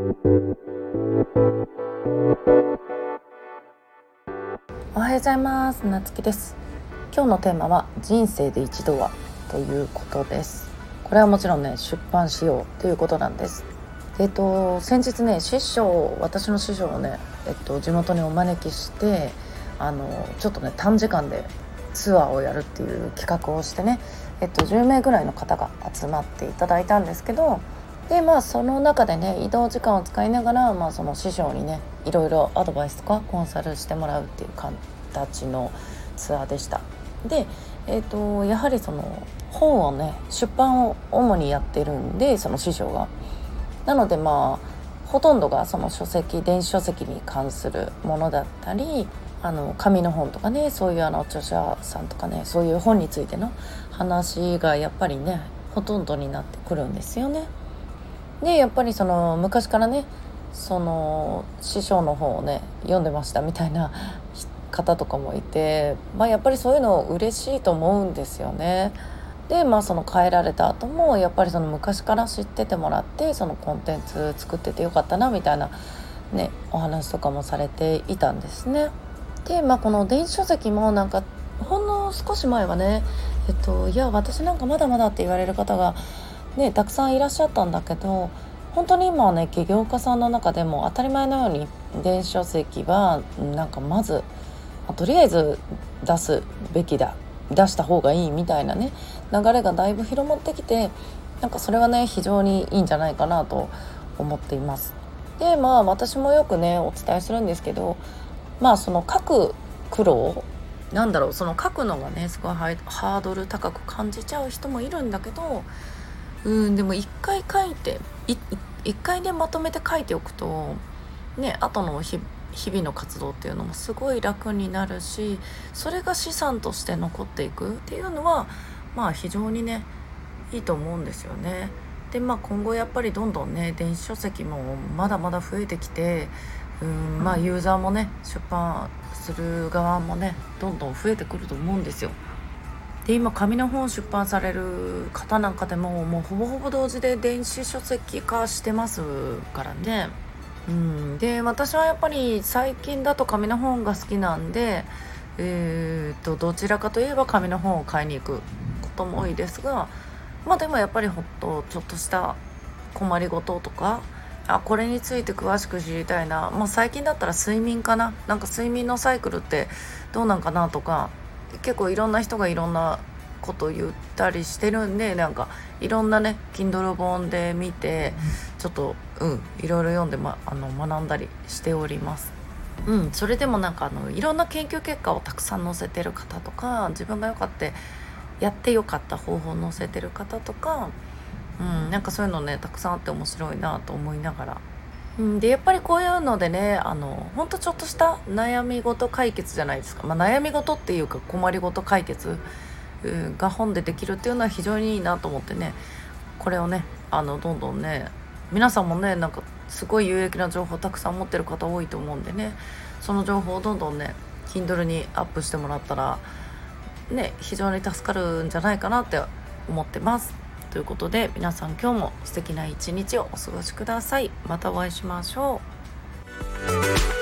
おはようございます。なつきです。今日のテーマは人生で一度はということです。これはもちろんね出版しようということなんです。えっと先日ね師匠私の師匠をねえっと地元にお招きしてあのちょっとね短時間でツアーをやるっていう企画をしてねえっと10名ぐらいの方が集まっていただいたんですけどでまあその中でね移動時間を使いながら、まあ、その師匠にねいろいろアドバイスとかコンサルしてもらうっていう形のツアーでしたで、えーと、やはりその本をね出版を主にやってるんでその師匠がなのでまあほとんどがその書籍電子書籍に関するものだったりあの紙の本とかねそういうあの著者さんとかねそういう本についての話がやっぱりねほとんどになってくるんですよね。でやっぱりその昔からねその師匠の本をね読んでましたみたいな方とかもいて、まあ、やっぱりそういうの嬉しいと思うんですよね。でまあその帰られた後もやっぱりその昔から知っててもらってそのコンテンツ作っててよかったなみたいなねお話とかもされていたんですね。でまあこの電子書籍もなんかほんの少し前はねえっといや私なんかまだまだって言われる方がね、たくさんいらっしゃったんだけど本当に今はね起業家さんの中でも当たり前のように電子書籍はなんかまずとりあえず出すべきだ出した方がいいみたいなね流れがだいぶ広まってきてなんかそれはね非常にいいんじゃないかなと思っています。でまあ私もよくねお伝えするんですけどまあその書く苦労なんだろうその書くのがねすごいハードル高く感じちゃう人もいるんだけどうんでも一回書いて一回でまとめて書いておくとね後の日々の活動っていうのもすごい楽になるしそれが資産として残っていくっていうのはまあ非常にねいいと思うんですよね。でまあ今後やっぱりどんどんね電子書籍もまだまだ増えてきてうんまあユーザーもね出版する側もねどんどん増えてくると思うんですよ。で今紙の本出版される方なんかでももうほぼほぼ同時で電子書籍化してますからね。うん、で私はやっぱり最近だと紙の本が好きなんで、えーと、どちらかといえば紙の本を買いに行くことも多いですがまあでもやっぱりほっとちょっとした困りごととかあこれについて詳しく知りたいな、まあ、最近だったら睡眠かな。なんか睡眠のサイクルってどうなんかなとか結構いろんな人がいろんなこと言ったりしてるんでなんかいろんなね Kindle 本で見てちょっとうんいろいろ読んで、ま、あの学んだりしております。うん、それでもなんかあのいろんな研究結果をたくさん載せてる方とか自分がよかったやってよかった方法を載せてる方とか、うん、なんかそういうのねたくさんあって面白いなと思いながらうん、でやっぱりこういうのでねあのほんとちょっとした悩み事解決じゃないですか、まあ、悩み事っていうか困り事解決が本でできるっていうのは非常にいいなと思ってねこれをねあのどんどんね皆さんもねなんかすごい有益な情報たくさん持ってる方多いと思うんでねその情報をどんどんね Kindle にアップしてもらったらね非常に助かるんじゃないかなって思ってます。ということで皆さん今日も素敵な一日をお過ごしください。またお会いしましょう。